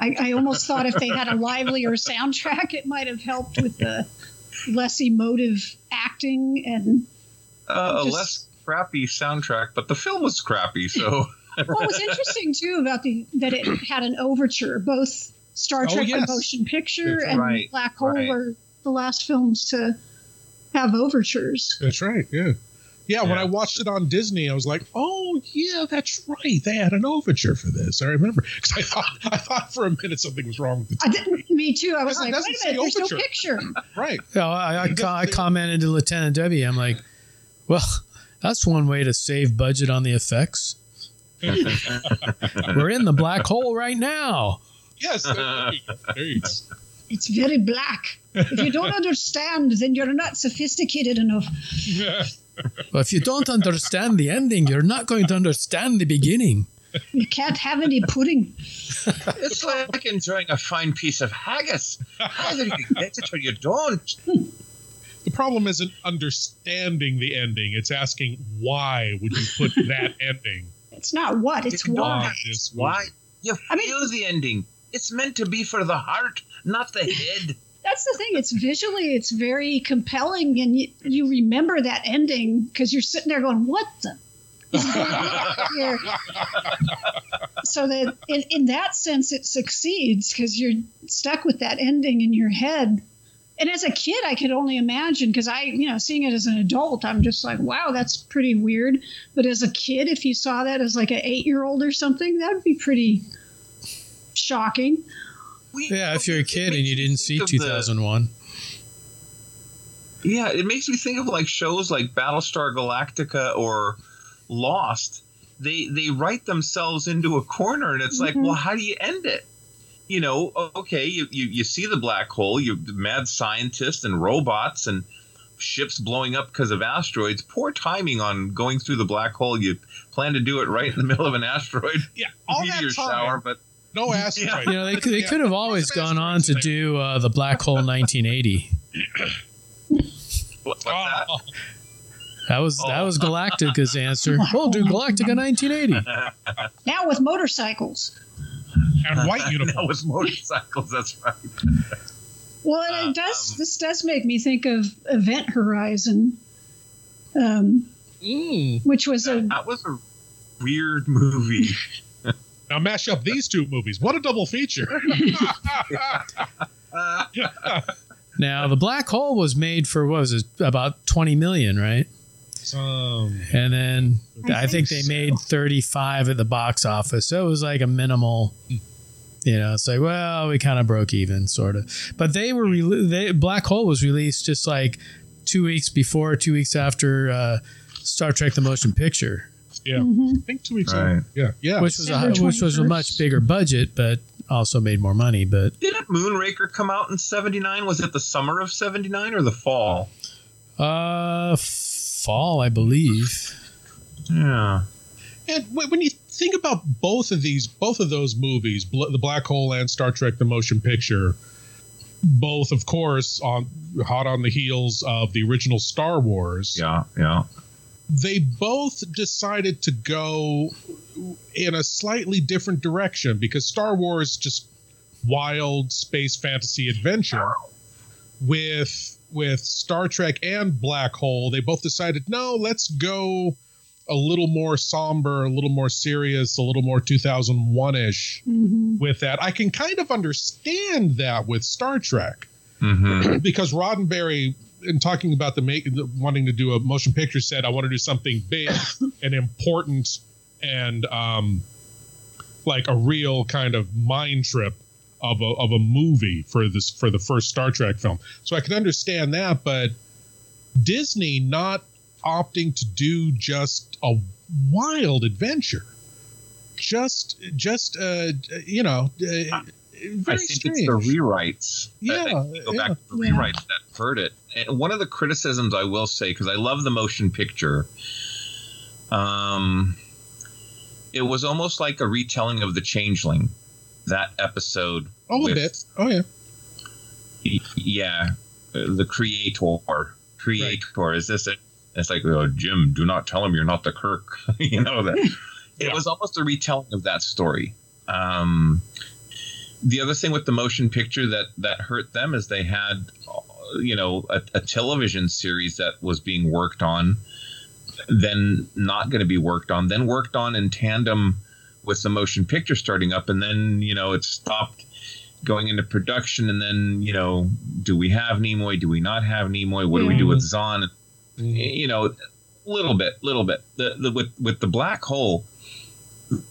I, I almost thought if they had a livelier soundtrack, it might have helped with the less emotive acting and Uh, a less crappy soundtrack, but the film was crappy, so. what was interesting too about the that it had an overture both star Oh, trek yes. the motion picture That's and right, black hole right. were the last films to have overtures That's right. Yeah. Yeah, when I watched it on Disney, I was like, "Oh, yeah, that's right. They had an overture for this." I remember because I thought I thought for a minute something was wrong with the I didn't, me too i was Yeah, like doesn't wait a say minute there's no overture. picture right. Yeah, I, I, co- I commented to Lieutenant W. I'm like, well, that's one way to save budget on the effects. We're in the black hole right now. Yes. There you go. There you go. it's very black if you don't understand then you're not sophisticated enough But if you don't understand the ending, you're not going to understand the beginning. you can't have any pudding It's like enjoying a fine piece of haggis. Either you get it or you don't. The problem isn't understanding the ending; it's asking why would you put that ending it's not what it's You why have- Why? You I mean- feel the ending. It's meant to be for the heart, not the head. That's the thing. It's visually it's very compelling and you, you remember that ending because you're sitting there going what the is going on here? so that in, in that sense it succeeds because you're stuck with that ending in your head. And as a kid i could only imagine because i you know seeing it as an adult i'm just like wow that's pretty weird. But as a kid if you saw that as like an eight year old or something that would be pretty shocking We- Yeah, if you're a kid and you didn't see think of the- 2001. Yeah, it makes me think of like shows like Battlestar Galactica or Lost. They they write themselves into a corner, and it's like, Mhm. well, how do you end it? You know, okay, you, you, you see the black hole, you mad scientists and robots and ships blowing up because of asteroids. Poor timing on going through the black hole. You plan to do it right in the middle of an asteroid Yeah, all meteor that time, shower, but no asteroid. You know, they, could- they Yeah. could have always gone on to asteroids do uh, the Black Hole 1980. what, what's that? Oh, That was that was Galactica's answer. We'll do Galactica 1980. now with motorcycles and white Now uniform. with motorcycles, that's right. Well, and Uh, it does. um, this does make me think of Event Horizon, um, Mm. which was a That was a weird movie. Now mash up these two movies. What a double feature! Now the Black Hole was made for what was it about 20 million, right? Um, And then I I, think, think they so. made 35 at the box office. So it was like a minimal. You know, it's like well, we kind of broke even, sort of. But they were re- they, Black Hole was released just like two weeks before, two weeks after uh, Star Trek: The Motion Picture, yeah, Mhm. I think two weeks Right. ago. Yeah, yeah. which was a, which was a much bigger budget, but also made more money. But Didn't Moonraker come out in 79? Was it the summer of 79 or the fall? uh, fall, I believe. Yeah. And when you think about both of these, both of those movies, the Black Hole and Star Trek: The Motion Picture, both, of course, on hot on the heels of the original Star Wars. Yeah, yeah. They both decided to go in a slightly different direction because Star Wars just wild space fantasy adventure with with Star Trek and Black Hole, they both decided, no, let's go a little more somber, a little more serious, a little more 2001 ish mm-hmm. with that. I can kind of understand that with Star Trek mm-hmm. because Roddenberry, in talking about the make, wanting to do a motion picture, said, I want to do something big and important and um, like a real kind of mind trip of a, of a movie for this for the first Star Trek film. So I can understand that, but Disney not opting to do just a wild adventure, just just uh, you know. Uh, I think strange. it's the rewrites. Yeah, go yeah, back to the yeah. rewrites that hurt it. And one of the criticisms I will say, because I love the motion picture, um, it was almost like a retelling of the Changeling that episode. Oh, with, a bit. Oh, yeah. Yeah, the creator. Creator. Right. Is this it? It's like, oh, Jim, do not tell him you're not the Kirk. you know that. yeah. It was almost a retelling of that story. Um, the other thing with the motion picture that that hurt them is they had, you know, a, a television series that was being worked on, then not going to be worked on, then worked on in tandem with the motion picture starting up, and then you know it stopped going into production, and then you know, do we have Nimoy? Do we not have Nimoy? What yeah. do we do with mm-hmm. Xon? Mm-hmm. You know, a little bit, little bit. The, the with with the black hole,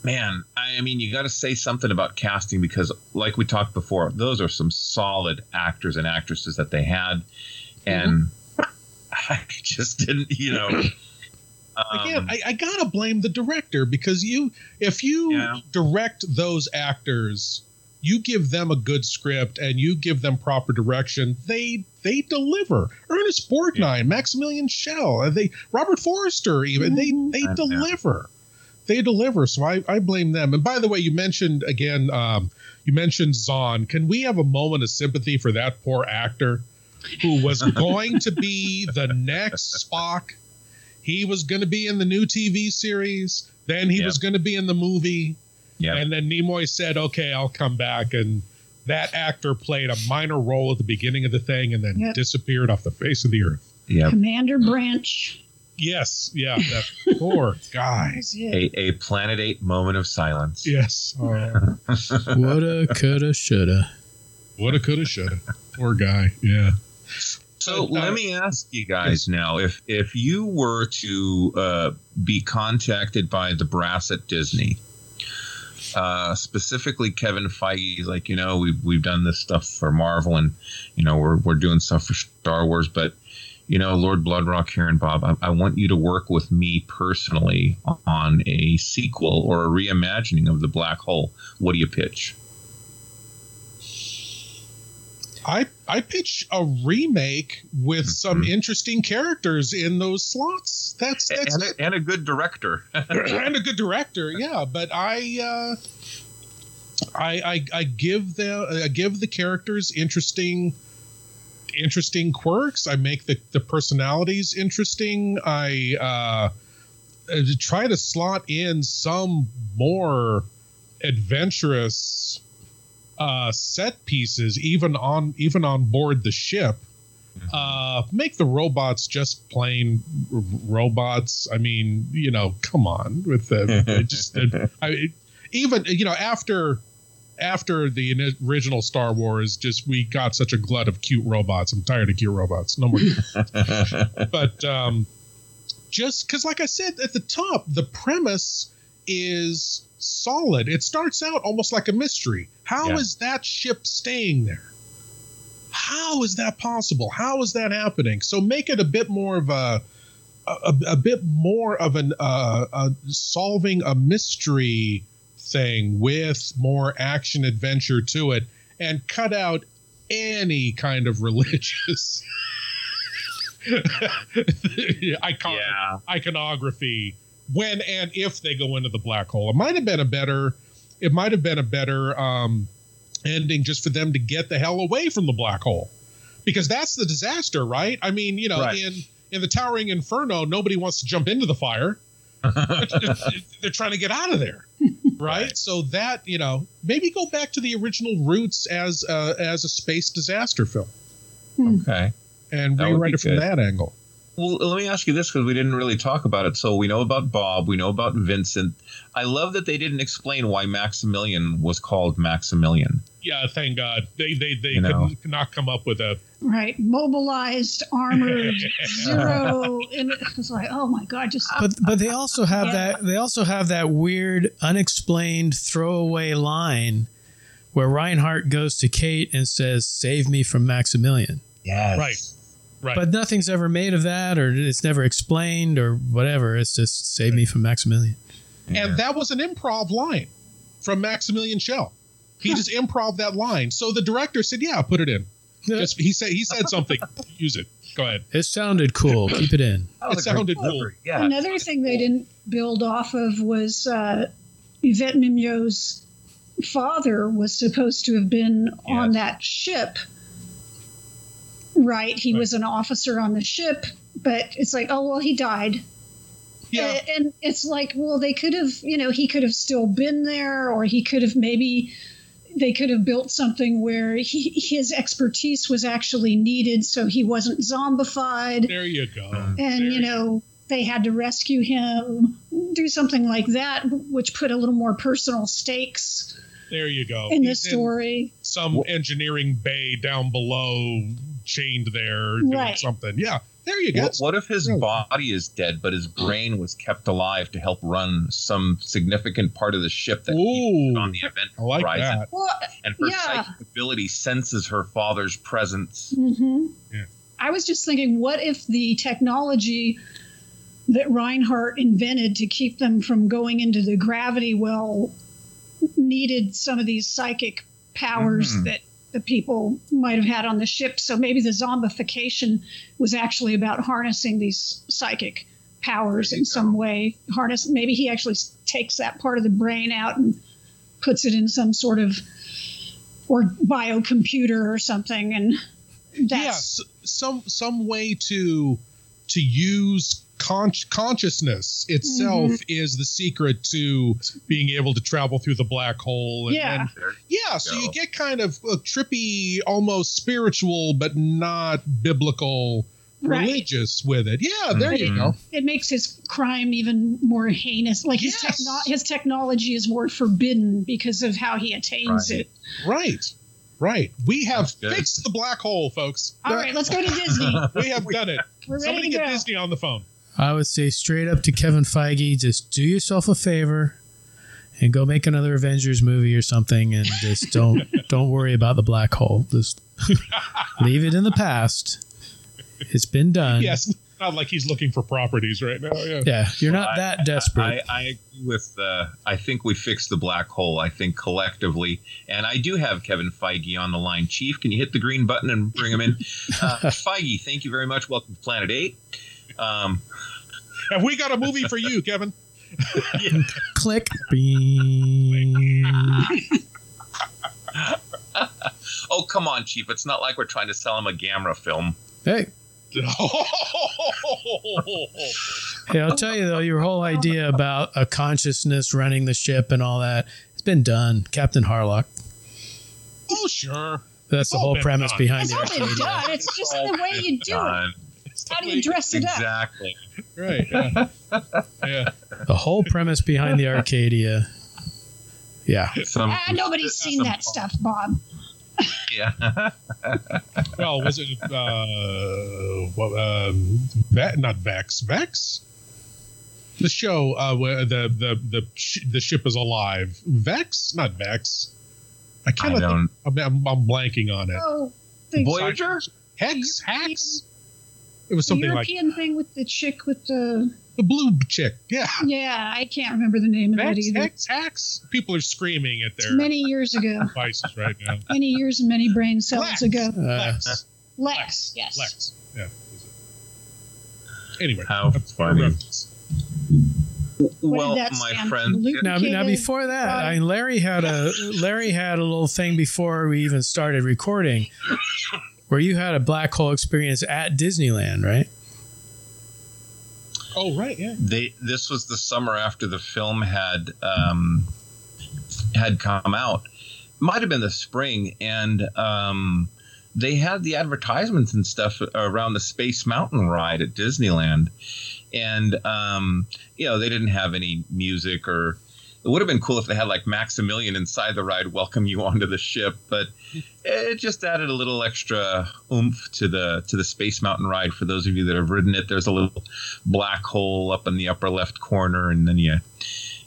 man. I mean, you got to say something about casting because, like we talked before, those are some solid actors and actresses that they had, and. I just didn't, you know. Um, Again, I, I, gotta blame the director because you, if you yeah. direct those actors, you give them a good script and you give them proper direction, they they deliver. Ernest Borgnine, yeah. Maximilian Schell, they Robert Forster, even they they deliver. They deliver. So I, I blame them. And by the way, you mentioned again, um, you mentioned Xon. Can we have a moment of sympathy for that poor actor who was going to be the next Spock? he was going to be in the new TV series. Then he yep. was going to be in the movie. Yep. And then Nimoy said, okay, I'll come back. And that actor played a minor role at the beginning of the thing and then yep. disappeared off the face of the earth. Yeah. Commander Branch. Yes, yeah, that poor guy. A, a Planet 8 moment of silence. Yes. Uh, Woulda, coulda, shoulda. Woulda, coulda, shoulda. Poor guy. Yeah. So uh, let me ask you guys now: if if you were to uh, be contacted by the brass at Disney, uh, specifically Kevin Feige, like you know we've we've done this stuff for Marvel, and you know we're we're doing stuff for Star Wars, but you know Lord Bloodraw here and Bob, I, I want you to work with me personally on a sequel or a reimagining of the Black Hole. What do you pitch? I I pitch a remake with mm-hmm. some interesting characters in those slots. That's that's and a, and a good director and a good director. Yeah, but I. Uh, I, I, I give the I give the characters interesting interesting quirks. I make the, the personalities interesting. I uh, try to slot in some more adventurous uh, set pieces, even on even on board the ship. Mm-hmm. Uh, make the robots just plain r- robots. I mean, you know, come on with the just I, even you know after after the original Star Wars, just we got such a glut of cute robots. I'm tired of cute robots. No more. but um, just because, like I said at the top, the premise is solid. It starts out almost like a mystery. How yeah. is that ship staying there? How is that possible? How is that happening? So make it a bit more of a a, a bit more of an uh, a solving a mystery thing with more action adventure to it, and cut out any kind of religious icon- yeah. iconography when and if they go into the black hole. It might have been a better, it might have been a better um, ending just for them to get the hell away from the black hole, because that's the disaster, right? I mean, you know, Right. in in the towering inferno, nobody wants to jump into the fire. They're trying to get out of there, right? So that you know, maybe go back to the original roots as uh, as a space disaster film Okay. and That rewrite it from good. that angle. Well, let me ask you this because we didn't really talk about it. So we know about Bob, we know about Vincent. I love that they didn't explain why Maximilian was called Maximilian. Yeah, thank God they they they You could know. not come up with a Right, mobilized, armored, zero. And it's like, oh my god, just But but they also have Yeah. that they also have that weird unexplained throwaway line where Reinhardt goes to Kate and says, "Save me from Maximilian." Yes. right, right. But nothing's ever made of that, or it's never explained, or whatever. It's just "Save me from Maximilian." and that was an improv line from Maximilian Schell. He just improv that line. So the director said, "Yeah, put it in." Just he said he said something. Use it. Go ahead. It sounded cool. Keep it in. It sounded cool. Yeah. Another thing they didn't build off of was uh, Yvette Mimieux's father was supposed to have been on that ship. Right, he was an officer on the ship, but it's like, oh well, he died. Yeah. And it's like, well, they could have, you know, he could have still been there, or he could have maybe they could have built something where he, his expertise was actually needed, so he wasn't zombified There you go. Uh, and There you know they had to rescue him do something like that which put a little more personal stakes There you go. in the He's story some engineering bay down below, chained there, doing Right. something. Yeah. There you go. What, what if his body is dead, but his brain was kept alive to help run some significant part of the ship that keeps it on the event I like horizon? that. well And her yeah psychic ability senses her father's presence. hmm Yeah. i was just thinking what if the technology that reinhardt invented to keep them from going into the gravity well needed some of these psychic powers Mhm. that the people might have had on the ship. So maybe the zombification was actually about harnessing these psychic powers in some way. Harness. Maybe he actually takes that part of the brain out and puts it in some sort of or biocomputer or something, and that's yes, some some way to to use con- consciousness itself Mhm. is the secret to being able to travel through the black hole. And, Yeah. and- yeah. So you get kind of a trippy, almost spiritual, but not biblical, Right. religious with it. Yeah. There you Mhm. go. it makes his crime even more heinous. Like his Yes. techno- his technology is more forbidden because of how he attains Right. it. Right. Right. We have fixed the black hole, folks. All right, let's go to Disney. We have done it. We're ready Somebody to get go. Disney on the phone. I would say straight up to Kevin Feige, just do yourself a favor and go make another Avengers movie or something, and just don't don't worry about the black hole. Just leave it in the past. It's been done. Yes. Not like he's looking for properties right now. Yeah. Yeah, you're not I- that desperate. I, I agree with. Uh, I think we fixed the black hole. I think collectively, and I do have Kevin Feige on the line. Chief, can you hit the green button and bring him in? Uh, Feige, thank you very much. Welcome to Planet Eight. Um, Have we got a movie for you, Kevin? Click. Bing. oh, come on, Chief. It's not like we're trying to sell him a Gamera film. Hey, hey, I'll tell you though, your whole idea about a consciousness running the ship and all that, it's been done. Captain Harlock. oh, sure. That's the whole premise done. behind It's the all been done. It's just the way you do it. Done. How do you dress it up? Exactly. Right. Yeah. yeah. The whole premise behind the Arcadia. Yeah. Some, Ah, nobody's seen that stuff, Bob. yeah. Well, was it uh, what, um, Ve- not Vex? Vex? The show uh, where the the the sh- the ship is alive. Vex, not Vex. I can't. I don't- I'm, I'm, I'm blanking on it. Oh, Voyager? Hex, Hex. It was the something like European thing with the chick with the the blue chick. Yeah. yeah, I can't remember the name of it either. Hex, Hex. People are screaming at It's their many years ago. devices right now. Many years and many brain cells Lexx. ago. Uh, Lexx. Lexx, yes. Lexx. Yeah. Anyway. How that's a funny. well, my friend. Now, now, before that, I mean, Larry had a Larry had a little thing before we even started recording, where you had a black hole experience at Disneyland, right? Oh, right, yeah. They this was the summer after the film had um, had come out. Might have been the spring, and um, they had the advertisements and stuff around the Space Mountain ride at Disneyland, and um, you know they didn't have any music or. It would have been cool if they had like Maximilian inside the ride welcome you onto the ship, but it just added a little extra oomph to the to the Space Mountain ride. For those of you that have ridden it, there's a little black hole up in the upper left corner, and then you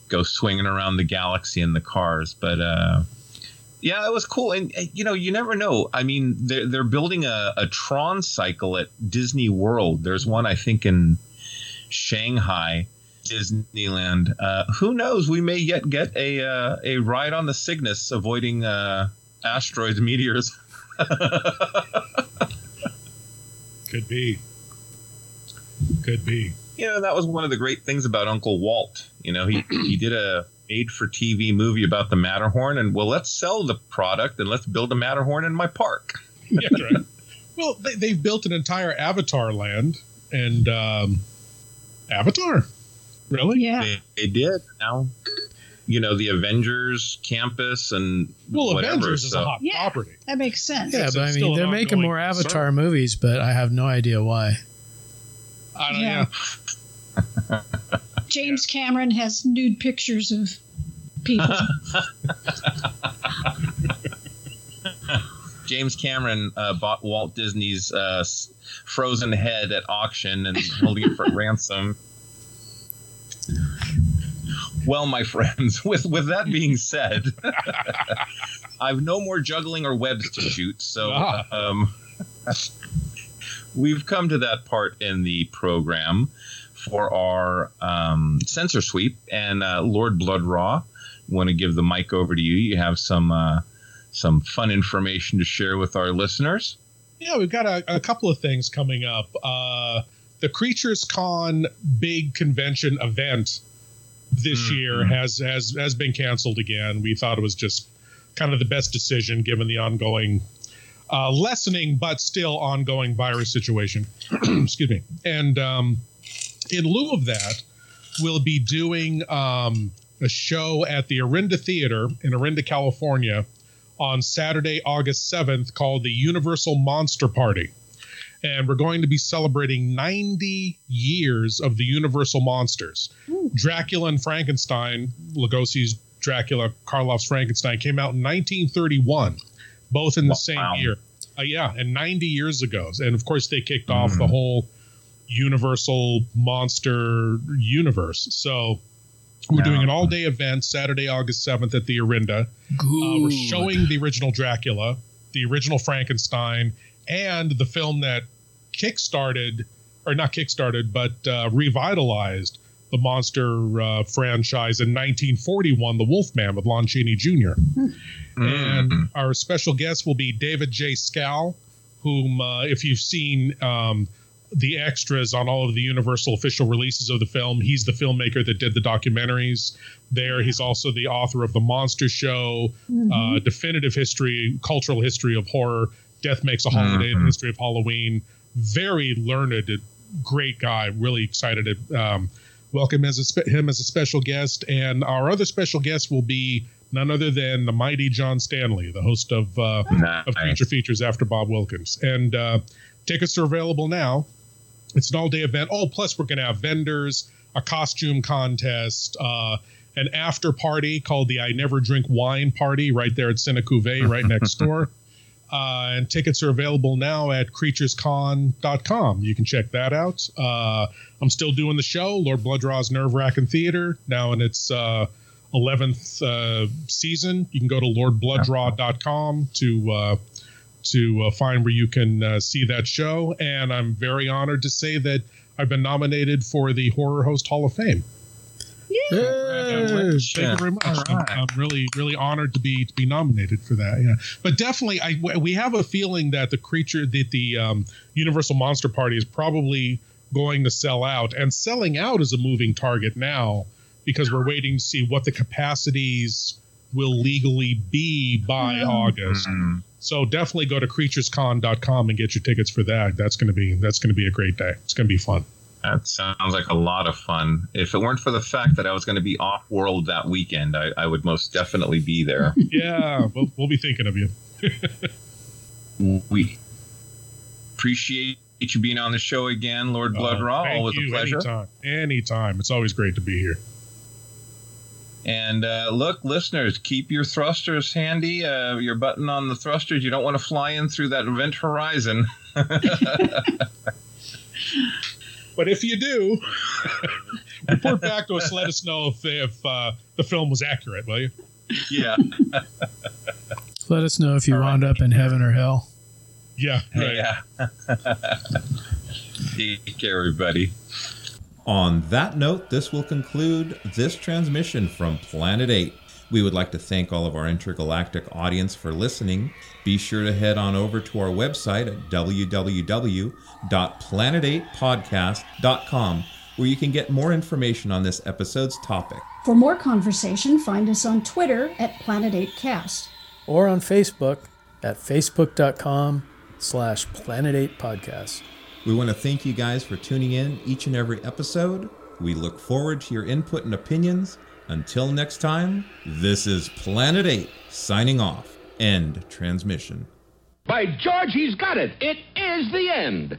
go swinging around the galaxy in the cars. But uh, yeah, it was cool, and you know, you never know. I mean, they're they're building a, a Tron cycle at Disney World. There's one I think in Shanghai. Disneyland. Uh, who knows? We may yet get a uh, a ride on the Cygnus, avoiding uh, asteroids, meteors. Could be. Could be. You know, that was one of the great things about Uncle Walt. You know, he he did a made for TV movie about the Matterhorn, and well, let's sell the product and let's build a Matterhorn in my park. yeah, right. Well, they, they've built an entire Avatar land, and um, Avatar. Really? Yeah. They, they did. Now, you know, the Avengers campus and well, whatever, Avengers is a hot Yeah. property. That makes sense. Yeah, It's but I mean, they're making more Avatar concern. movies, but I have no idea why. I don't Yeah. know. James Cameron has nude pictures of people. James Cameron uh, bought Walt Disney's uh, frozen head at auction and holding it for ransom. Well, my friends, with with that being said, I've no more juggling or webs to shoot, so Ah. um, we've come to that part in the program for our um, censor sweep. And uh, Lord Bloodraw, want to give the mic over to you. You have some uh, some fun information to share with our listeners. Yeah, we've got a, a couple of things coming up. Uh, the Creatures Con big convention event this year has has has been canceled again. We thought it was just kind of the best decision given the ongoing uh, lessening but still ongoing virus situation. Excuse me. And um, in lieu of that, we'll be doing um, a show at the Orinda Theater in Orinda, California on Saturday, August 7th called the Universal Monster Party. And we're going to be celebrating 90 years of the Universal Monsters. Dracula and Frankenstein, Lugosi's Dracula, Karloff's Frankenstein, came out in 1931, both in the same year. Uh, yeah, and 90 years ago. And of course, they kicked off the whole Universal Monster universe. So we're doing an all day event Saturday, August 7th at the Orinda. Uh, we're showing the original Dracula, the original Frankenstein, and the film that kickstarted, or not kickstarted, but uh, revitalized the monster uh, franchise in 1941, The Wolfman with Lon Chaney Jr. And our special guest will be David J. Skal, whom, uh, if you've seen um, the extras on all of the Universal official releases of the film, he's the filmmaker that did the documentaries there. He's also the author of The Monster Show, uh, Definitive History, Cultural History of Horror, Death Makes a Holiday, The History of Halloween. Very learned, great guy. Really excited to um, welcome as a spe- him as a special guest. And our other special guest will be none other than the mighty John Stanley, the host of uh, of Creature Features after Bob Wilkins. And uh, tickets are available now. It's an all day event. Oh, plus we're going to have vendors, a costume contest, uh, an after party called the I Never Drink Wine Party right there at Cinecouve, right next door. Uh, and tickets are available now at creaturescon.com. You can check that out. Uh, I'm still doing the show, Lord Bloodraw's Nerve Wracking Theater, now in its uh, 11th uh, season. You can go to lordbloodraw.com to uh, to uh, find where you can see that show. And I'm very honored to say that I've been nominated for the Horror Host Hall of Fame. Thank you very much. I'm, I'm really, really honored to be to be nominated for that. Yeah, but definitely, I we have a feeling that the creature that the um, Universal Monster Party is probably going to sell out, and selling out is a moving target now because we're waiting to see what the capacities will legally be by Oh. August. Mm-hmm. So definitely go to creaturescon.com and get your tickets for that. That's going to be that's going to be a great day. It's going to be fun. That sounds like a lot of fun. If it weren't for the fact that I was going to be off world that weekend, I, I would most definitely be there. Yeah, we'll, we'll be thinking of you. we appreciate you being on the show again, Lord Blood Uh, Raw. thank Always a you. pleasure. Anytime. Anytime. It's always great to be here. And uh, look, listeners, keep your thrusters handy. Uh, your button on the thrusters. You don't want to fly in through that event horizon. But if you do, report back to us. Let us know if, if uh, the film was accurate, will you? yeah. Let us know if you wound up in heaven or hell. Yeah. Right. Yeah. Take care, everybody. On that note, this will conclude this transmission from Planet 8. We would like to thank all of our intergalactic audience for listening. Be sure to head on over to our website at www.planet8podcast.com where you can get more information on this episode's topic. For more conversation, find us on Twitter at Planet 8 Cast. Or on Facebook at facebook.com slash planet 8 podcast. We want to thank you guys for tuning in each and every episode. We look forward to your input and opinions. Until next time, this is Planet 8 signing off. End transmission. By George, he's got it. It is the end.